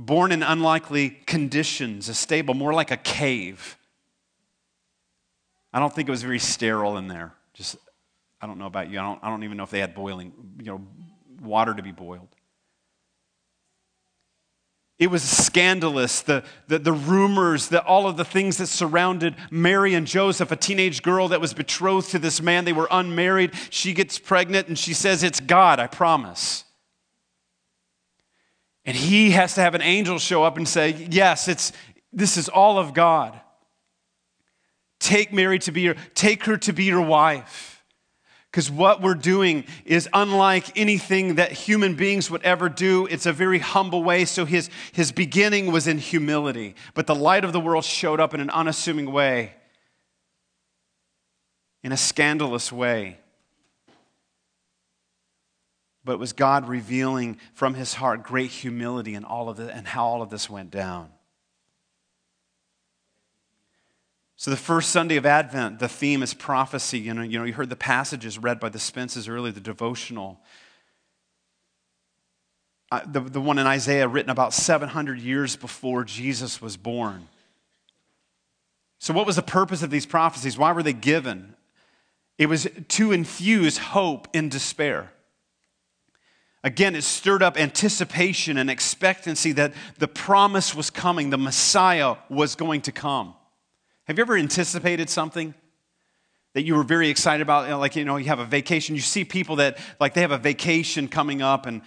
born in unlikely conditions, a stable, more like a cave. I don't think it was very sterile in there. Just, I don't know about you. I don't, I don't even know if they had boiling, you know, water to be boiled. It was scandalous, the, the, the rumors, that all of the things that surrounded Mary and Joseph, a teenage girl that was betrothed to this man. They were unmarried. She gets pregnant and she says, It's God, I promise. And he has to have an angel show up and say, Yes, it's, this is all of God. Take Mary to be your, take her to be your wife. Because what we're doing is unlike anything that human beings would ever do. It's a very humble way. So his, his beginning was in humility, but the light of the world showed up in an unassuming way, in a scandalous way. But it was God revealing from his heart great humility in all of it and how all of this went down. So, the first Sunday of Advent, the theme is prophecy. You know, you know, you heard the passages read by the Spences earlier, the devotional. Uh, the, the one in Isaiah written about 700 years before Jesus was born. So, what was the purpose of these prophecies? Why were they given? It was to infuse hope in despair. Again, it stirred up anticipation and expectancy that the promise was coming, the Messiah was going to come. Have you ever anticipated something? that you were very excited about you know, like you know you have a vacation you see people that like they have a vacation coming up and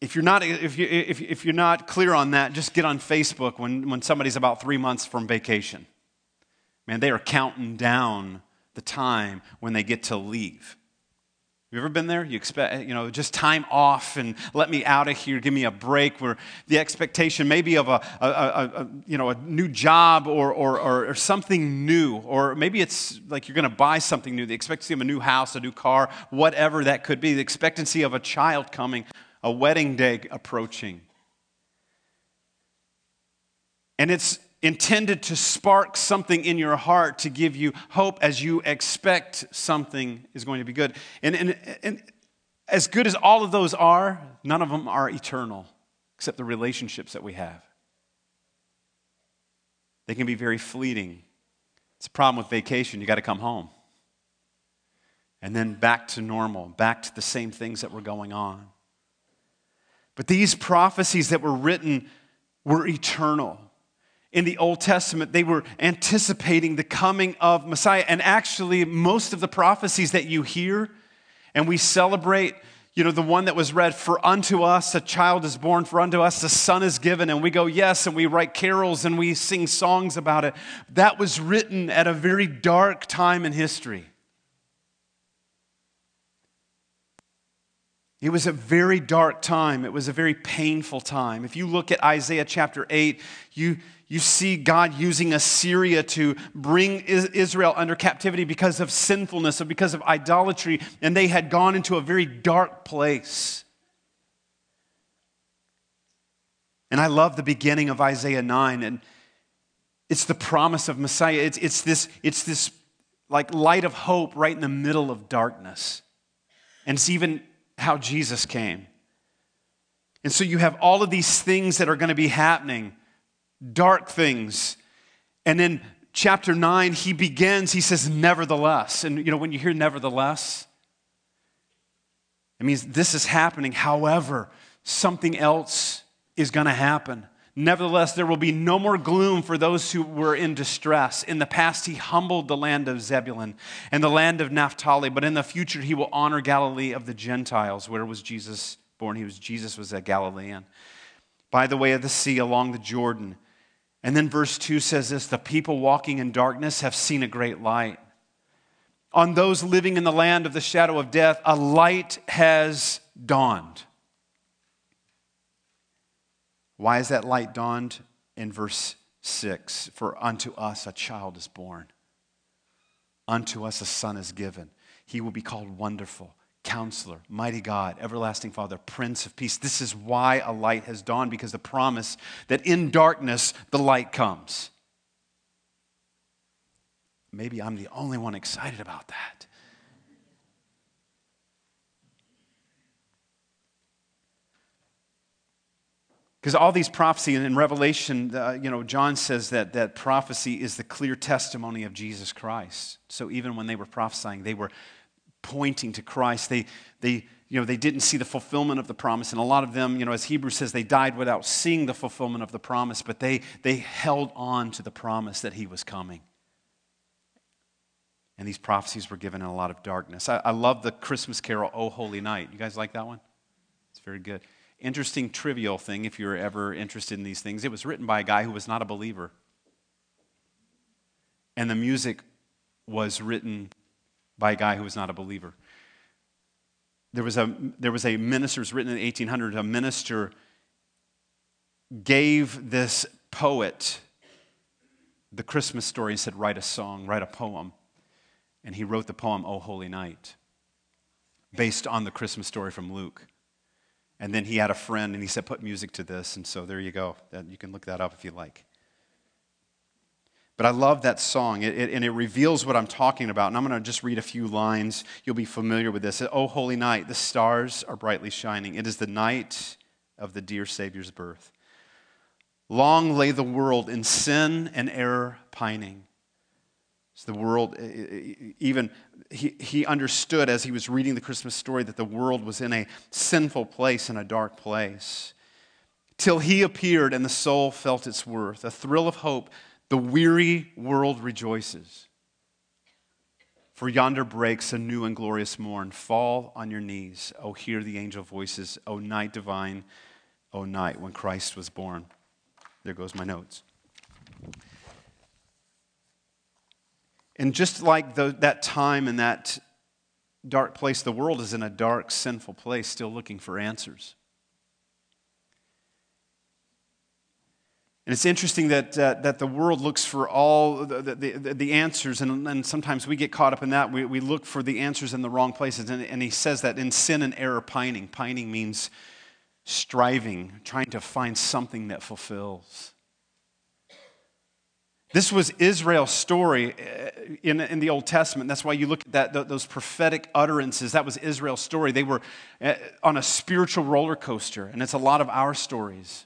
if you're not if, you, if, if you're not clear on that just get on facebook when, when somebody's about three months from vacation man they are counting down the time when they get to leave you ever been there? You expect, you know, just time off and let me out of here, give me a break. Where the expectation maybe of a, a, a, a you know, a new job or, or, or, or, something new, or maybe it's like you're going to buy something new. The expectancy of a new house, a new car, whatever that could be. The expectancy of a child coming, a wedding day approaching. And it's intended to spark something in your heart to give you hope as you expect something is going to be good. And, and, and as good as all of those are, none of them are eternal, except the relationships that we have. They can be very fleeting. It's a problem with vacation. You got to come home. And then back to normal, back to the same things that were going on. But these prophecies that were written were eternal in the Old Testament, they were anticipating the coming of Messiah. And actually, most of the prophecies that you hear and we celebrate, you know, the one that was read, For unto us a child is born, for unto us a son is given. And we go, Yes, and we write carols and we sing songs about it. That was written at a very dark time in history. It was a very dark time. It was a very painful time. If you look at Isaiah chapter 8, you, you see God using Assyria to bring Israel under captivity because of sinfulness or because of idolatry, and they had gone into a very dark place. And I love the beginning of Isaiah 9, and it's the promise of Messiah. It's, it's, this, it's this like light of hope right in the middle of darkness. And it's even how Jesus came. And so you have all of these things that are going to be happening, dark things. And then chapter 9, he begins, he says, nevertheless. And you know, when you hear nevertheless, it means this is happening. However, something else is going to happen. Nevertheless, there will be no more gloom for those who were in distress. In the past, he humbled the land of Zebulun and the land of Naphtali, but in the future, he will honor Galilee of the Gentiles. Where was Jesus born? He was Jesus was a Galilean. By the way of the sea along the Jordan. And then verse 2 says this the people walking in darkness have seen a great light. On those living in the land of the shadow of death, a light has dawned. Why is that light dawned? In verse 6 For unto us a child is born, unto us a son is given. He will be called Wonderful, Counselor, Mighty God, Everlasting Father, Prince of Peace. This is why a light has dawned, because the promise that in darkness the light comes. Maybe I'm the only one excited about that. Because all these prophecy, and in Revelation, uh, you know, John says that, that prophecy is the clear testimony of Jesus Christ. So even when they were prophesying, they were pointing to Christ. They, they, you know, they didn't see the fulfillment of the promise. And a lot of them, you know, as Hebrews says, they died without seeing the fulfillment of the promise, but they, they held on to the promise that he was coming. And these prophecies were given in a lot of darkness. I, I love the Christmas carol, O Holy Night. You guys like that one? It's very good. Interesting trivial thing, if you're ever interested in these things. It was written by a guy who was not a believer. And the music was written by a guy who was not a believer. There was a, there was a minister, was written in the 1800s, a minister gave this poet the Christmas story and said, Write a song, write a poem. And he wrote the poem, O Holy Night, based on the Christmas story from Luke. And then he had a friend and he said, Put music to this. And so there you go. You can look that up if you like. But I love that song, it, it, and it reveals what I'm talking about. And I'm going to just read a few lines. You'll be familiar with this. Oh, holy night, the stars are brightly shining. It is the night of the dear Savior's birth. Long lay the world in sin and error pining. So the world, even he, he understood as he was reading the Christmas story that the world was in a sinful place, in a dark place. Till he appeared and the soul felt its worth. A thrill of hope, the weary world rejoices. For yonder breaks a new and glorious morn. Fall on your knees. Oh, hear the angel voices. Oh, night divine. Oh, night when Christ was born. There goes my notes. And just like the, that time and that dark place, the world is in a dark, sinful place, still looking for answers. And it's interesting that, uh, that the world looks for all the, the, the answers, and, and, sometimes we get caught up in that. We, we look for the answers in the wrong places. And, and he says that in sin and error, pining. Pining means striving, trying to find something that fulfills. This was Israel's story uh, in, in the Old Testament. That's why you look at that, those prophetic utterances. That was Israel's story. They were uh, on a spiritual roller coaster, and it's a lot of our stories.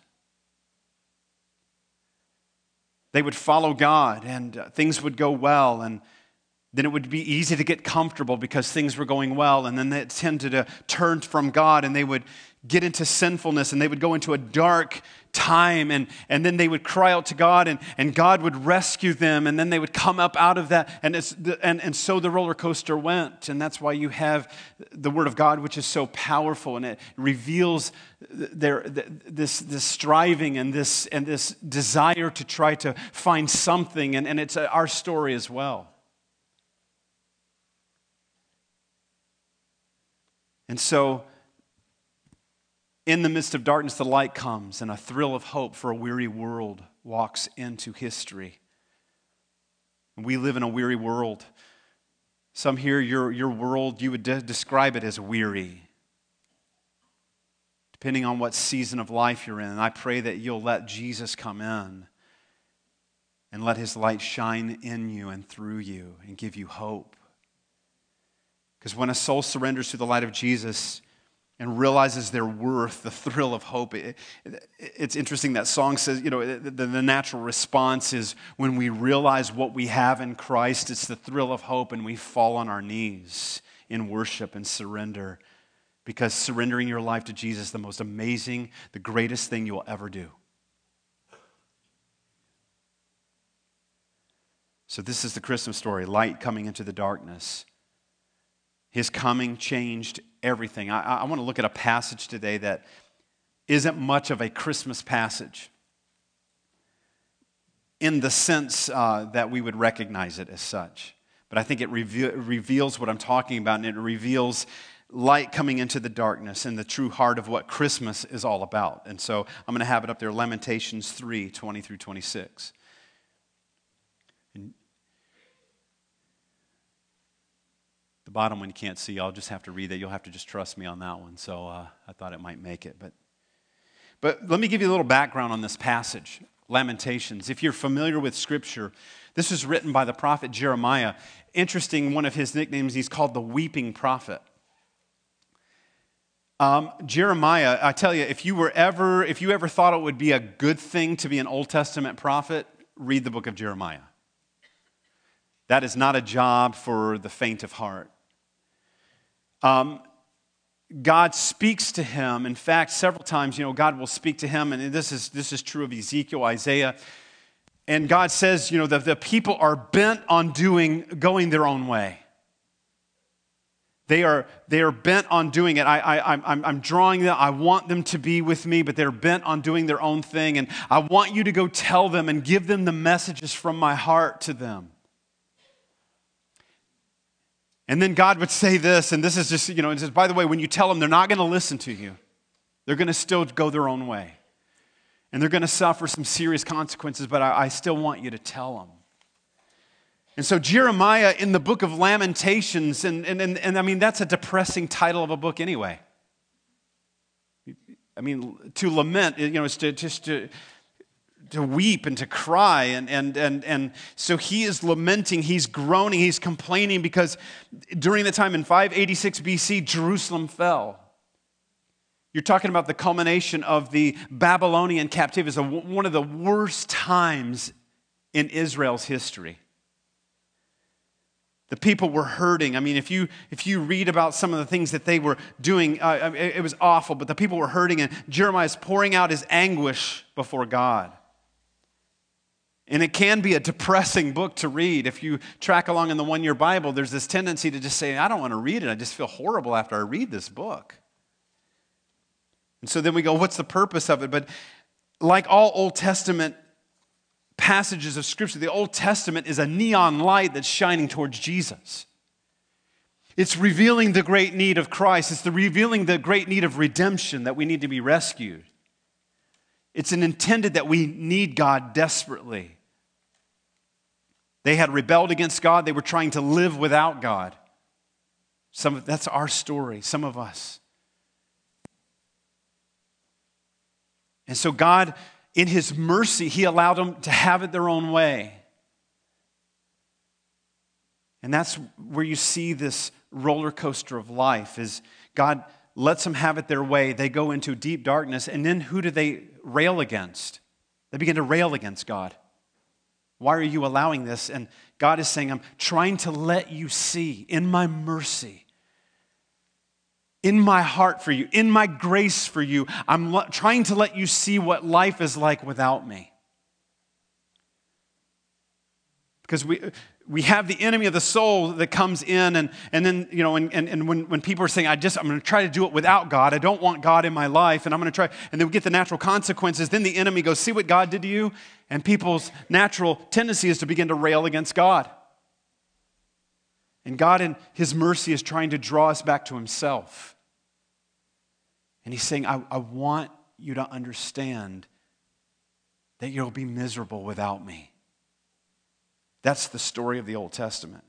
They would follow God, and uh, things would go well, and then it would be easy to get comfortable because things were going well, and then they tended to turn from God, and they would get into sinfulness, and they would go into a dark time and, and then they would cry out to God and, and God would rescue them and then they would come up out of that and, and, and so the roller coaster went and that's why you have the Word of God which is so powerful and it reveals their, this, this striving and this, and this desire to try to find something and, and it's uh, our story as well. And so in the midst of darkness, the light comes, and a thrill of hope for a weary world walks into history. We live in a weary world. Some here, your, your world, you would de- describe it as weary, depending on what season of life you're in. And I pray that you'll let Jesus come in and let his light shine in you and through you and give you hope. Because when a soul surrenders to the light of Jesus, and realizes their worth, the thrill of hope. It, it, it's interesting that song says, you know, the, the, natural response is when we realize what we have in Christ, it's the thrill of hope, and we fall on our knees in worship and surrender. Because surrendering your life to Jesus is the most amazing, the greatest thing you'll ever do. So, this is the Christmas story light coming into the darkness. His coming changed everything. I, I want to look at a passage today that isn't much of a Christmas passage in the sense uh, that we would recognize it as such. But I think it reve- reveals what I'm talking about, and it reveals light coming into the darkness and the true heart of what Christmas is all about. And so I'm going to have it up there Lamentations 3 20 through 26. The bottom one you can't see. I'll just have to read that. You'll have to just trust me on that one. So uh, I thought it might make it. But, but let me give you a little background on this passage Lamentations. If you're familiar with Scripture, this was written by the prophet Jeremiah. Interesting, one of his nicknames, he's called the weeping prophet. Um, Jeremiah, I tell you, if you were ever, if you ever thought it would be a good thing to be an Old Testament prophet, read the book of Jeremiah. That is not a job for the faint of heart. Um, God speaks to him. In fact, several times, you know, God will speak to him, and this is, this is true of Ezekiel, Isaiah. And God says, you know, that the people are bent on doing, going their own way. They are, they are bent on doing it. I, I, I'm, I'm drawing them. I want them to be with me, but they're bent on doing their own thing. And I want you to go tell them and give them the messages from my heart to them. And then God would say this, and this is just, you know, it says, by the way, when you tell them, they're not going to listen to you. They're going to still go their own way. And they're going to suffer some serious consequences, but I, I still want you to tell them. And so, Jeremiah in the book of Lamentations, and, and, and, and I mean, that's a depressing title of a book anyway. I mean, to lament, you know, is to just to, to weep and to cry. And, and, and, and so he is lamenting, he's groaning, he's complaining because during the time in 586 BC, Jerusalem fell. You're talking about the culmination of the Babylonian captivity. It's one of the worst times in Israel's history. The people were hurting. I mean, if you, if you read about some of the things that they were doing, uh, it, it was awful, but the people were hurting, and Jeremiah is pouring out his anguish before God. And it can be a depressing book to read. If you track along in the one year Bible, there's this tendency to just say, I don't want to read it. I just feel horrible after I read this book. And so then we go, what's the purpose of it? But like all Old Testament passages of Scripture, the Old Testament is a neon light that's shining towards Jesus. It's revealing the great need of Christ. It's the revealing the great need of redemption that we need to be rescued. It's an intended that we need God desperately. They had rebelled against God. They were trying to live without God. Some, that's our story, some of us. And so God in his mercy, he allowed them to have it their own way. And that's where you see this roller coaster of life is God lets them have it their way. They go into deep darkness, and then who do they rail against? They begin to rail against God. Why are you allowing this? And God is saying, I'm trying to let you see in my mercy in my heart for you, in my grace for you. I'm lo- trying to let you see what life is like without me. Because we, we have the enemy of the soul that comes in, and, and then, you know, and, and, and when, when people are saying, I just, I'm going to try to do it without God, I don't want God in my life, and I'm going to try, and then we get the natural consequences, then the enemy goes, See what God did to you? And people's natural tendency is to begin to rail against God. And God, in His mercy, is trying to draw us back to Himself. And He's saying, I, I want you to understand that you'll be miserable without me. That's the story of the Old Testament.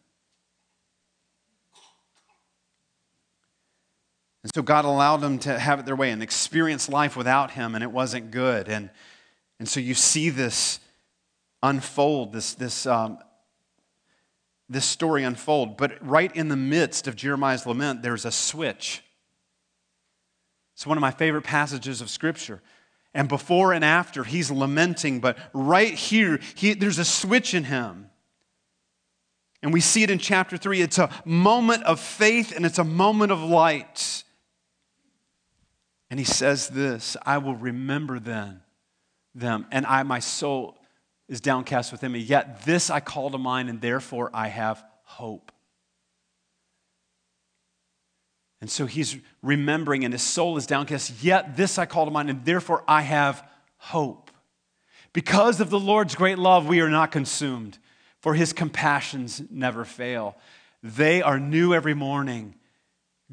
And so God allowed them to have it their way and experience life without Him, and it wasn't good. And, and so you see this unfold, this, this um, this story unfold. But right in the midst of Jeremiah's lament, there's a switch. It's one of my favorite passages of Scripture. And before and after, he's lamenting, but right here, he, there's a switch in him. And we see it in chapter 3. It's a moment of faith and it's a moment of light. And he says this I will remember then them, and I, my soul, is downcast within me. Yet this I call to mind, and therefore I have hope. And so he's remembering, and his soul is downcast. Yet this I call to mind, and therefore I have hope. Because of the Lord's great love, we are not consumed, for his compassions never fail. They are new every morning.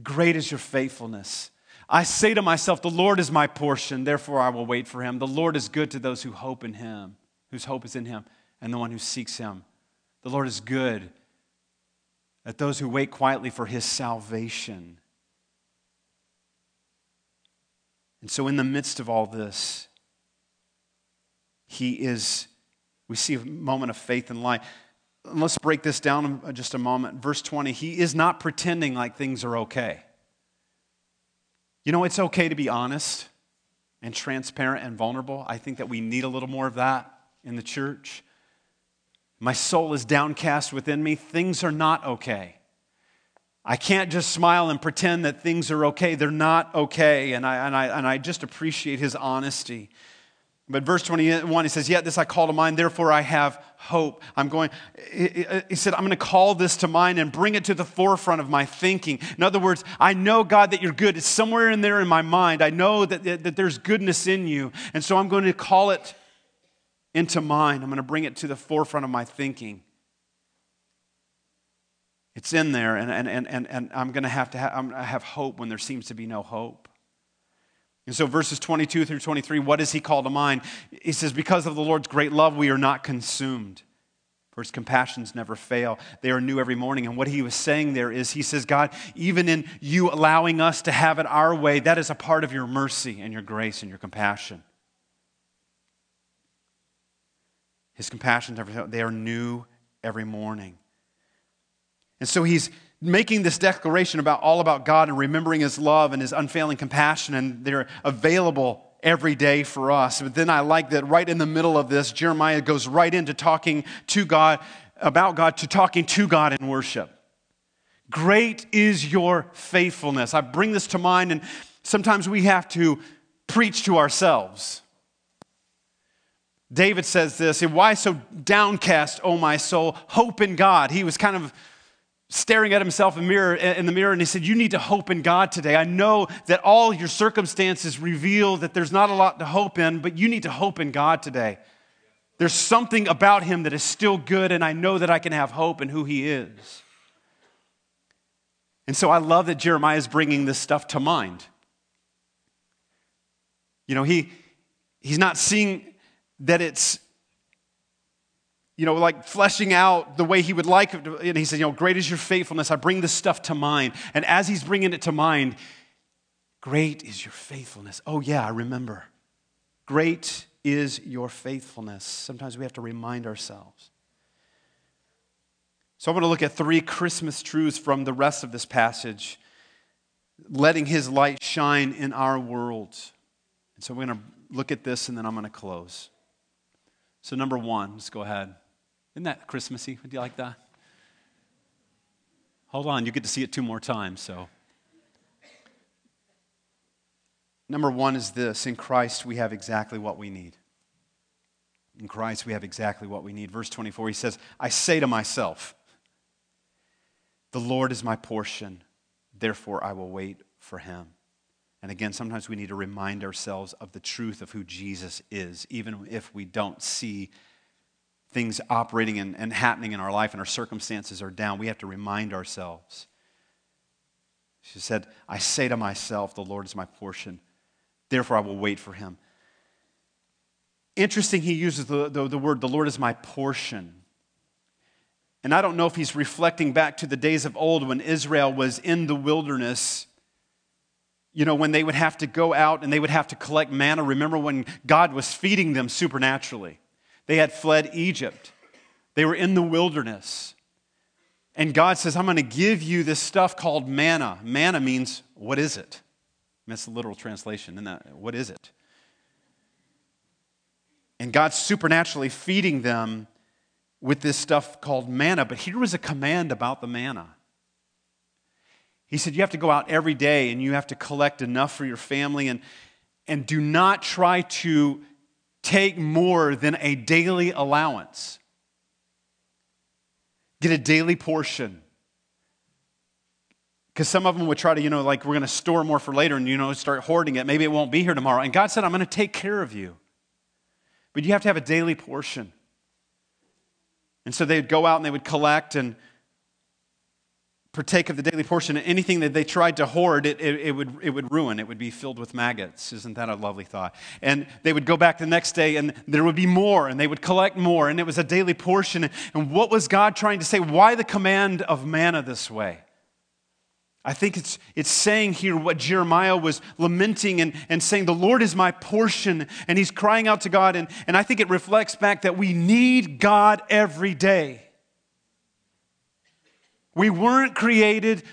Great is your faithfulness. I say to myself, The Lord is my portion, therefore I will wait for him. The Lord is good to those who hope in him whose hope is in him and the one who seeks him. The Lord is good at those who wait quietly for his salvation. And so, in the midst of all this, he is, we see a moment of faith and light. Let's break this down just a moment. Verse 20, he is not pretending like things are okay. You know, it's okay to be honest and transparent and vulnerable. I think that we need a little more of that in the church. My soul is downcast within me. Things are not okay. I can't just smile and pretend that things are okay. They're not okay. And I, and I, and I just appreciate his honesty. But verse 21, he says, Yet this I call to mind, therefore I have hope. I'm going, he uh, said, I'm going to call this to mind and bring it to the forefront of my thinking. In other words, I know, God, that you're good. It's somewhere in there in my mind. I know that, that, that there's goodness in you. And so I'm going to call it into mind. I'm going to bring it to the forefront of my thinking. It's in there, and, and, and, and, I'm going to have to gonna have hope when there seems to be no hope. And so, verses 22 through 23, what does he call to mind? He says, Because of the Lord's great love, we are not consumed. For his compassions never fail. They are new every morning. And what he was saying there is, he says, God, even in you allowing us to have it our way, that is a part of your mercy and your grace and your compassion. His compassions. They are new every morning. And so he's making this declaration about all about God and remembering his love and his unfailing compassion, and they're available every day for us. But then I like that right in the middle of this, Jeremiah goes right into talking to God, about God, to talking to God in worship. Great is your faithfulness. I bring this to mind, and sometimes we have to preach to ourselves. David says this, Why so downcast, O my soul? Hope in God. He was kind of staring at himself in, mirror, in the mirror and he said, You need to hope in God today. I know that all your circumstances reveal that there's not a lot to hope in, but you need to hope in God today. There's something about him that is still good, and I know that I can have hope in who he is. And so I love that Jeremiah is bringing this stuff to mind. You know, he, he's not seeing that it's you know, like fleshing out the way he would like it. And he said, you know, great is your faithfulness. I bring this stuff to mind. And as he's bringing it to mind, great is your faithfulness. Oh, yeah, I remember. Great is your faithfulness. Sometimes we have to remind ourselves. So I'm going to look at three Christmas truths from the rest of this passage, letting his light shine in our world. And so we're going to look at this and then I'm going to close. So, number one, let's go ahead. Isn't that Christmassy? Would you like that? Hold on, you get to see it two more times, so. Number one is this in Christ, we have exactly what we need. In Christ, we have exactly what we need. Verse 24, he says, I say to myself, The Lord is my portion, therefore I will wait for him. And again, sometimes we need to remind ourselves of the truth of who Jesus is, even if we don't see things operating and, and happening in our life and our circumstances are down, we have to remind ourselves. She said, I say to myself, the Lord is my portion, therefore I will wait for him. Interesting, he uses the, the, the word, the Lord is my portion. And I don't know if he's reflecting back to the days of old when Israel was in the wilderness you know, when they would have to go out and they would have to collect manna. Remember when God was feeding them supernaturally? They had fled Egypt, they were in the wilderness. And God says, I'm going to give you this stuff called manna. Manna means, what is it? That's the literal translation. Isn't that, what is it? And God's supernaturally feeding them with this stuff called manna. But here was a command about the manna. He said, You have to go out every day and you have to collect enough for your family and, and do not try to take more than a daily allowance. Get a daily portion. Because some of them would try to, you know, like we're going to store more for later and, you know, start hoarding it. Maybe it won't be here tomorrow. And God said, I'm going to take care of you. But you have to have a daily portion. And so they'd go out and they would collect and partake of the daily portion, anything that they tried to hoard, it, it, it, would, it would ruin. It would be filled with maggots. Isn't that a lovely thought? And they would go back the next day and there would be more and they would collect more and it was a daily portion. And what was God trying to say? Why the command of manna this way? I think it's, it's saying here what Jeremiah was lamenting and, and saying, The Lord is my portion. And he's crying out to God. And, and I think it reflects back that we need God every day. We weren't created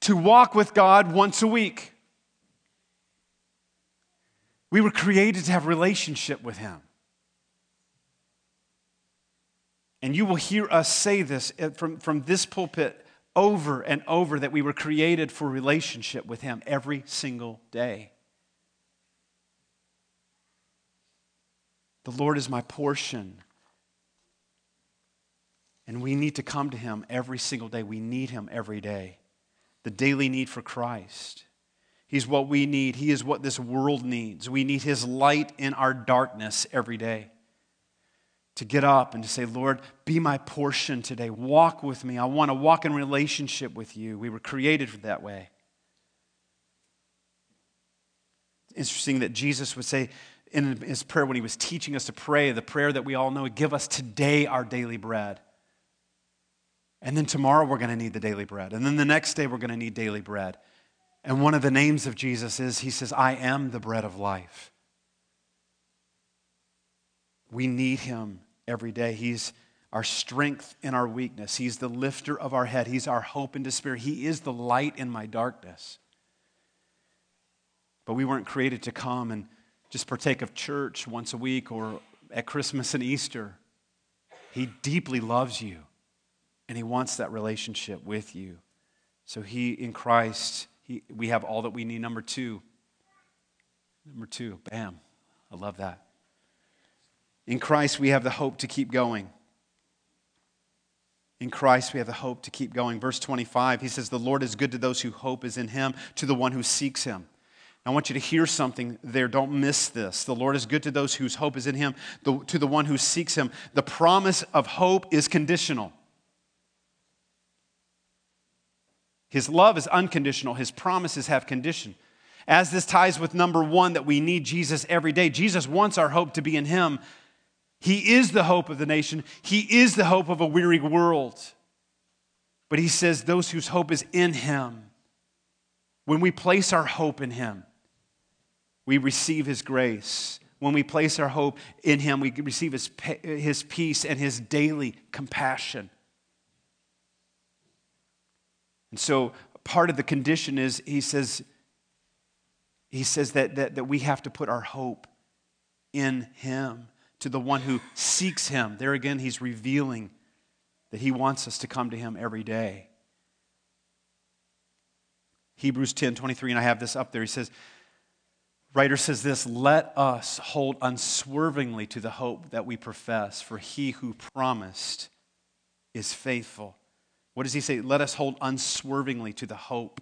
to walk with God once a week. We were created to have relationship with him. And you will hear us say this from, from this pulpit over and over that we were created for relationship with him every single day. The Lord is my portion. And we need to come to Him every single day. We need Him every day. The daily need for Christ. He's what we need. He is what this world needs. We need His light in our darkness every day. To get up and to say, Lord, be my portion today. Walk with me. I want to walk in relationship with you. We were created that way. Interesting that Jesus would say in his prayer when he was teaching us to pray, the prayer that we all know, give us today our daily bread. And then tomorrow we're going to need the daily bread. And then the next day we're going to need daily bread. And one of the names of Jesus is He says, I am the bread of life. We need Him every day. He's our strength in our weakness. He's the lifter of our head. He's our hope in despair. He is the light in my darkness. But we weren't created to come and just partake of church once a week or at Christmas and Easter. He deeply loves you. And he wants that relationship with you. So he, in Christ, he, we have all that we need. Number two. Number two, bam. I love that. In Christ, we have the hope to keep going. In Christ, we have the hope to keep going. Verse 25, he says, The Lord is good to those who hope is in him, to the one who seeks him. I want you to hear something there. Don't miss this. The Lord is good to those whose hope is in him, the, to the one who seeks him. The promise of hope is conditional. His love is unconditional, His promises have condition. As this ties with number one, that we need Jesus every day. Jesus wants our hope to be in Him. He is the hope of the nation, He is the hope of a weary world. But He says, those whose hope is in Him, when we place our hope in Him, we receive His grace. When we place our hope in Him, we receive His, his peace and His daily compassion. And so part of the condition is he says, he says that, that, that we have to put our hope in him, to the one who seeks him. There again, he's revealing that he wants us to come to him every day. Hebrews 10 23, and I have this up there. He says, writer says this let us hold unswervingly to the hope that we profess for he who promised is faithful what does he say? Let us hold unswervingly to the hope.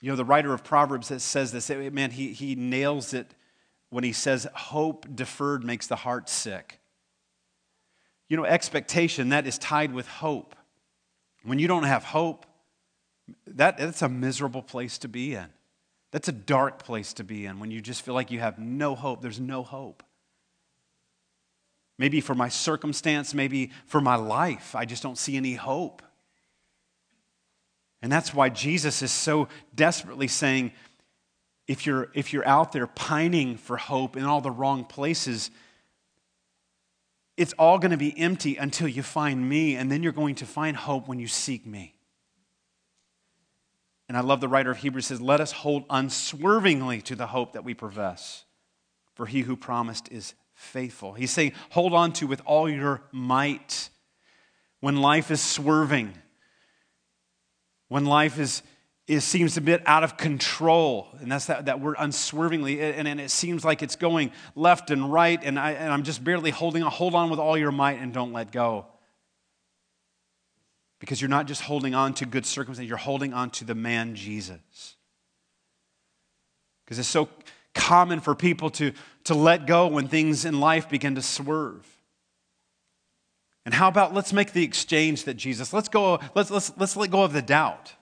You know, the writer of Proverbs that says this, eh, man, he, he nails it when he says, Hope deferred makes the heart sick. You know, expectation, that is tied with hope. When you don't have hope, that, that's a miserable place to be in. That's a dark place to be in when you just feel like you have no hope. There's no hope. Maybe for my circumstance, maybe for my life. I just don't see any hope. And that's why Jesus is so desperately saying if you're, if you're out there pining for hope in all the wrong places, it's all going to be empty until you find me, and then you're going to find hope when you seek me. And I love the writer of Hebrews says, Let us hold unswervingly to the hope that we profess, for he who promised is faithful. He's saying, hold on to with all your might when life is swerving, when life is, it seems a bit out of control. And that's that, that word unswervingly. And, and it seems like it's going left and right, and, I, and I'm just barely holding on. Hold on with all your might and don't let go. Because you're not just holding on to good circumstances, you're holding on to the man Jesus. Because it's so common for people to, to let go when things in life begin to swerve. And how about let's make the exchange that Jesus, let's go, let's, let's, let's let go of the doubt,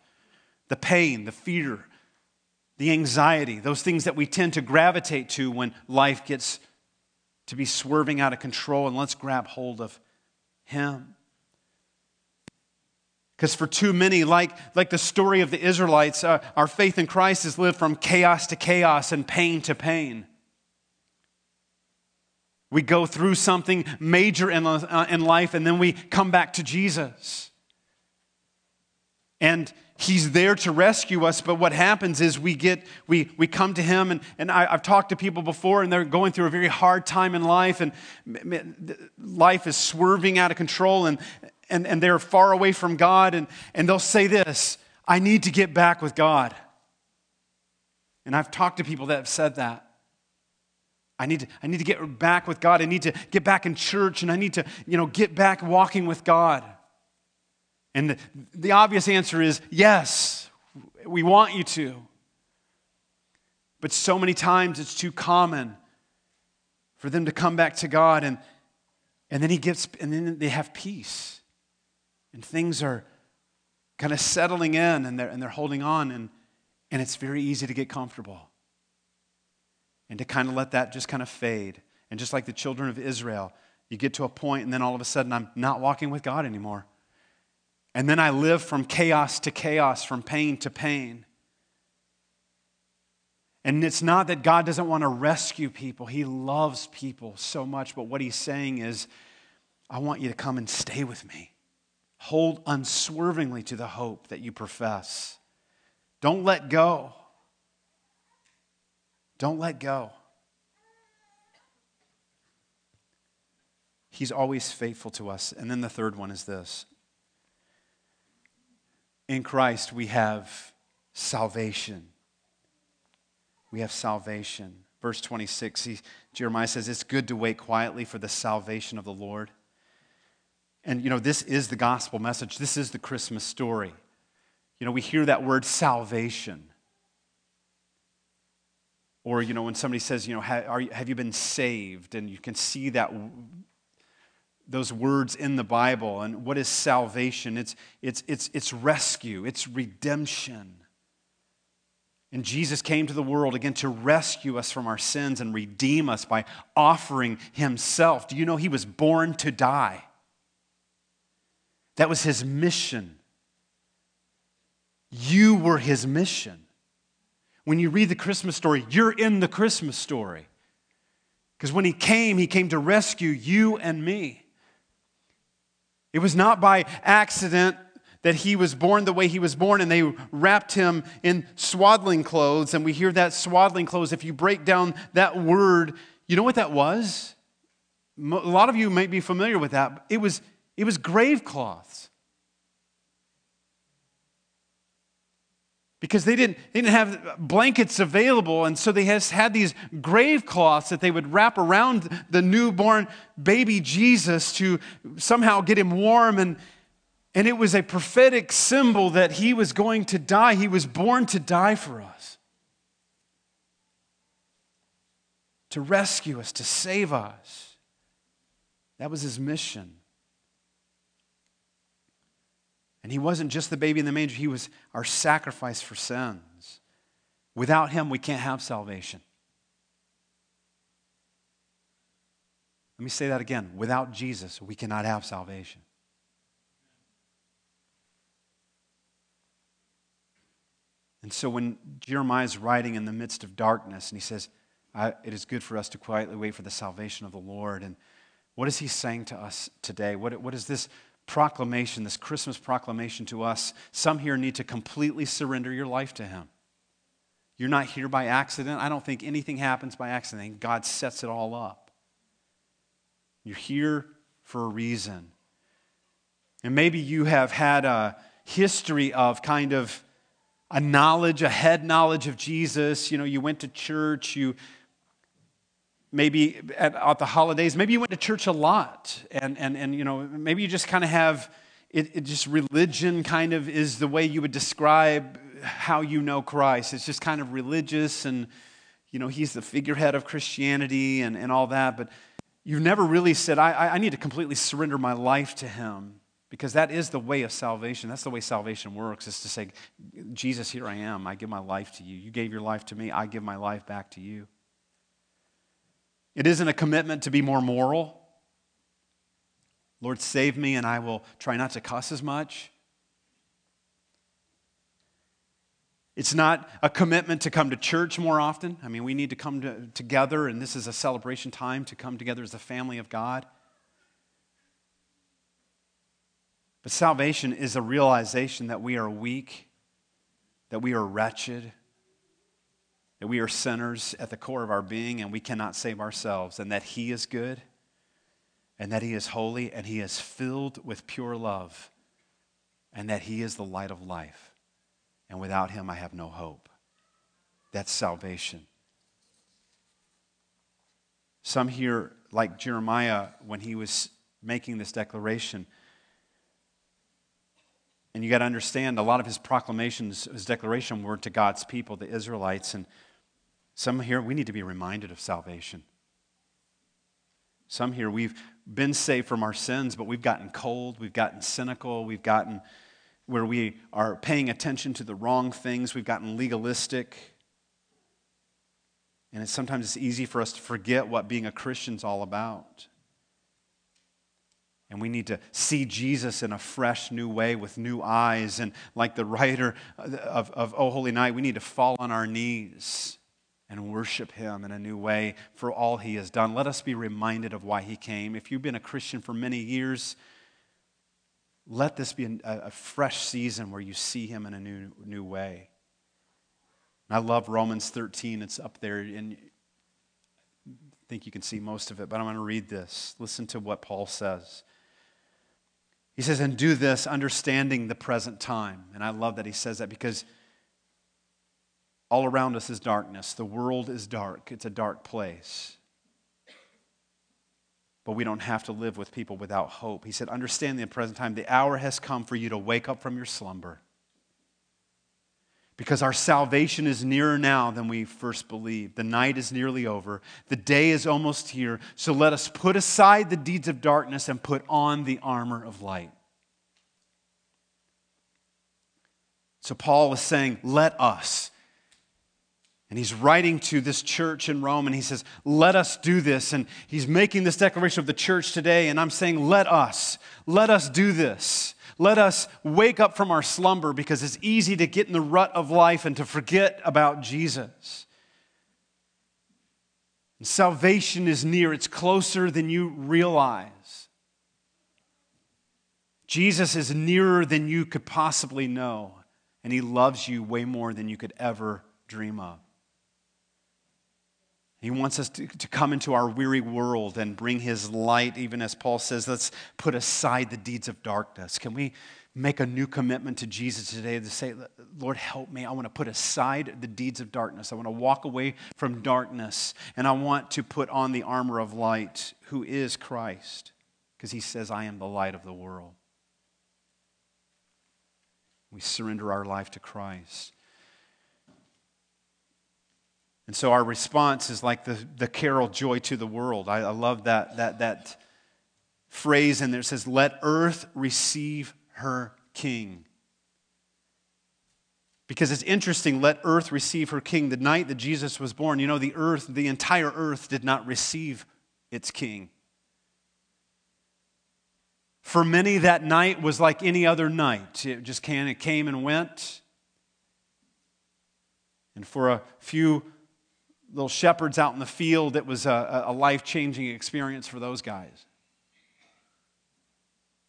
the pain, the fear, the anxiety, those things that we tend to gravitate to when life gets to be swerving out of control, and let's grab hold of Him. Because for too many, like, like the story of the Israelites, uh, our faith in Christ has lived from chaos to chaos and pain to pain. We go through something major in, uh, in life and then we come back to Jesus. And He's there to rescue us, but what happens is we get, we, we come to Him, and, and I, have talked to people before, and they're going through a very hard time in life, and life is swerving out of control, and, and, and they're far away from God, and, and they'll say this I need to get back with God. And I've talked to people that have said that. I need, to, I need to get back with God. I need to get back in church, and I need to, you know, get back walking with God. And the, the obvious answer is yes, we want you to. But so many times it's too common for them to come back to God and, and then he gets and then they have peace. And things are kind of settling in and they're, and they're holding on and, and it's very easy to get comfortable and to kind of let that just kind of fade. And just like the children of Israel, you get to a point and then all of a sudden I'm not walking with God anymore. And then I live from chaos to chaos, from pain to pain. And it's not that God doesn't want to rescue people, He loves people so much. But what He's saying is, I want you to come and stay with me. Hold unswervingly to the hope that you profess. Don't let go. Don't let go. He's always faithful to us. And then the third one is this in Christ, we have salvation. We have salvation. Verse 26, he, Jeremiah says, It's good to wait quietly for the salvation of the Lord. And, you know, this is the gospel message. This is the Christmas story. You know, we hear that word salvation. Or, you know, when somebody says, you know, have, you been saved? And you can see that those words in the Bible. And what is salvation? It's, it's, it's, it's rescue, it's redemption. And Jesus came to the world again to rescue us from our sins and redeem us by offering himself. Do you know he was born to die? That was his mission. You were his mission. When you read the Christmas story, you're in the Christmas story. Because when he came, he came to rescue you and me. It was not by accident that he was born the way he was born and they wrapped him in swaddling clothes. And we hear that swaddling clothes. If you break down that word, you know what that was? A lot of you might be familiar with that. It was, it was grave cloths. because they didn't, they didn't have blankets available. And so they had these grave cloths that they would wrap around the newborn baby Jesus to somehow get him warm. And, and it was a prophetic symbol that he was going to die. He was born to die for us, to rescue us, to save us. That was his mission. And he wasn't just the baby in the manger, he was our sacrifice for sins. Without him, we can't have salvation. Let me say that again. Without Jesus, we cannot have salvation. And so when Jeremiah is writing in the midst of darkness, and he says, It is good for us to quietly wait for the salvation of the Lord. And what is he saying to us today? What, what is this proclamation, this Christmas proclamation to us, some here need to completely surrender your life to Him. You're not here by accident. I don't think anything happens by accident. God sets it all up. You're here for a reason. And maybe you have had a history of kind of a knowledge, a head knowledge of Jesus. You know, you went to church, you maybe at, at, the holidays, maybe you went to church a lot, and, and, and you know, maybe you just kind of have it, it, just religion kind of is the way you would describe how you know Christ. It's just kind of religious, and you know, he's the figurehead of Christianity and, and all that, but you've never really said, I, I need to completely surrender my life to him. Because that is the way of salvation. That's the way salvation works, is to say, Jesus, here I am. I give my life to you. You gave your life to me. I give my life back to you. It isn't a commitment to be more moral. Lord, save me, and I will try not to cuss as much. It's not a commitment to come to church more often. I mean, we need to come to, together, and this is a celebration time to come together as a family of God. But salvation is a realization that we are weak that we are wretched, that we are sinners at the core of our being and we cannot save ourselves, and that He is good, and that He is holy, and He is filled with pure love, and that He is the light of life. And without Him, I have no hope. That's salvation. Some here, like Jeremiah, when he was making this declaration, and you got to understand, a lot of his proclamations, his declaration were to God's people, the Israelites. And some here, we need to be reminded of salvation. Some here, we've been saved from our sins, but we've gotten cold, we've gotten cynical, we've gotten where we are paying attention to the wrong things, we've gotten legalistic. And it's, sometimes it's easy for us to forget what being a Christian's all about. And we need to see Jesus in a fresh new way with new eyes. And like the writer of, of Oh Holy Night, we need to fall on our knees and worship him in a new way for all he has done. Let us be reminded of why he came. If you've been a Christian for many years, let this be a, fresh season where you see him in a new, new way. I love Romans 13. It's up there, and I think you can see most of it, but I'm going to read this. Listen to what Paul says. He says, and do this understanding the present time. And I love that he says that because all around us is darkness. The world is dark, it's a dark place. But we don't have to live with people without hope. He said, Understand the present time. The hour has come for you to wake up from your slumber. Because our salvation is nearer now than we first believed. The night is nearly over. The day is almost here. So let us put aside the deeds of darkness and put on the armor of light. So Paul is saying, Let us. And he's writing to this church in Rome and he says, Let us do this. And he's making this declaration of the church today. And I'm saying, Let us. Let us do this. Let us wake up from our slumber because it's easy to get in the rut of life and to forget about Jesus. And salvation is near, it's closer than you realize. Jesus is nearer than you could possibly know, and he loves you way more than you could ever dream of. He wants us to, to come into our weary world and bring His light, even as Paul says, let's put aside the deeds of darkness. Can we make a new commitment to Jesus today to say, Lord, help me. I want to put aside the deeds of darkness. I want to walk away from darkness, and I want to put on the armor of light, who is Christ, because He says, I am the light of the world. We surrender our life to Christ. And so our response is like the, the carol, Joy to the World. I, I love that, that, that phrase in there. It says, Let earth receive her king. Because it's interesting, let earth receive her king. The night that Jesus was born, you know, the earth, the entire earth did not receive its king. For many, that night was like any other night. It just came, and went. And for a few little shepherds out in the field, it was a, a life changing experience for those guys.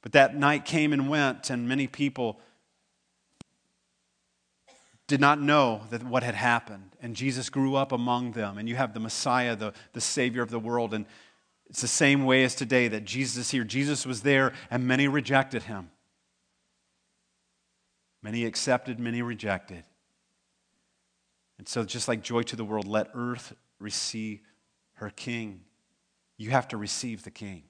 But that night came and went, and many people did not know that what had happened. And Jesus grew up among them. And you have the Messiah, the, the Savior of the world. And it's the same way as today that Jesus here. Jesus was there, and many rejected him. Many accepted, many rejected. And so, just like joy to the world, let earth receive her king. You have to receive the king.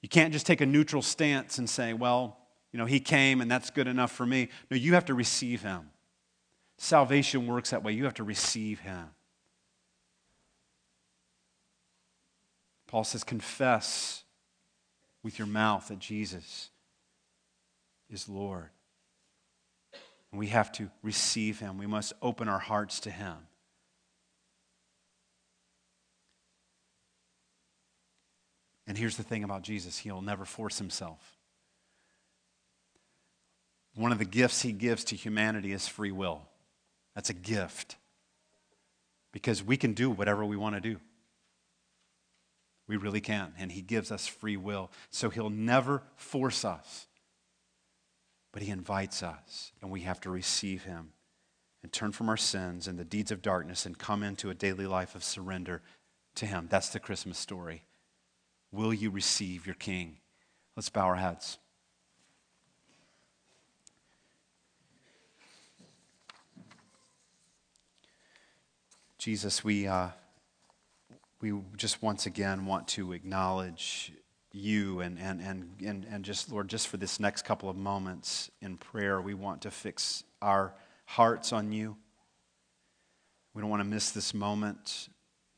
You can't just take a neutral stance and say, well, you know, he came and that's good enough for me. No, you have to receive him. Salvation works that way. You have to receive him. Paul says, confess with your mouth that Jesus is Lord. We have to receive him. We must open our hearts to him. And here's the thing about Jesus he'll never force himself. One of the gifts he gives to humanity is free will. That's a gift. Because we can do whatever we want to do. We really can. And he gives us free will. So he'll never force us But he invites us, and we have to receive him and turn from our sins and the deeds of darkness and come into a daily life of surrender to him. That's the Christmas story. Will you receive your king? Let's bow our heads. Jesus, we, uh, we just once again want to acknowledge you and, and, and, and, and just, Lord, just for this next couple of moments in prayer, we want to fix our hearts on you. We don't want to miss this moment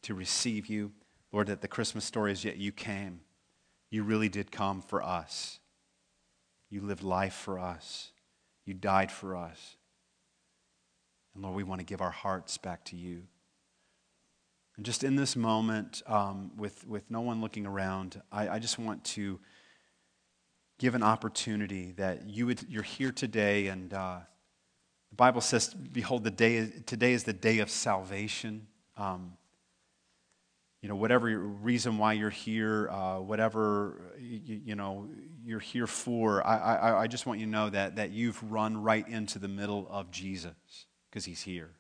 to receive you. Lord, that the Christmas story is yet you came. You really did come for us. You lived life for us. You died for us. And Lord, we want to give our hearts back to you. And just in this moment, um, with, with no one looking around, I, I just want to give an opportunity that you would, you're here today, and uh, the Bible says, Behold, the day, is, today is the day of salvation. Um, you know, whatever reason why you're here, uh, whatever, you, you, know, you're here for, I, I, I just want you to know that, that you've run right into the middle of Jesus because he's here.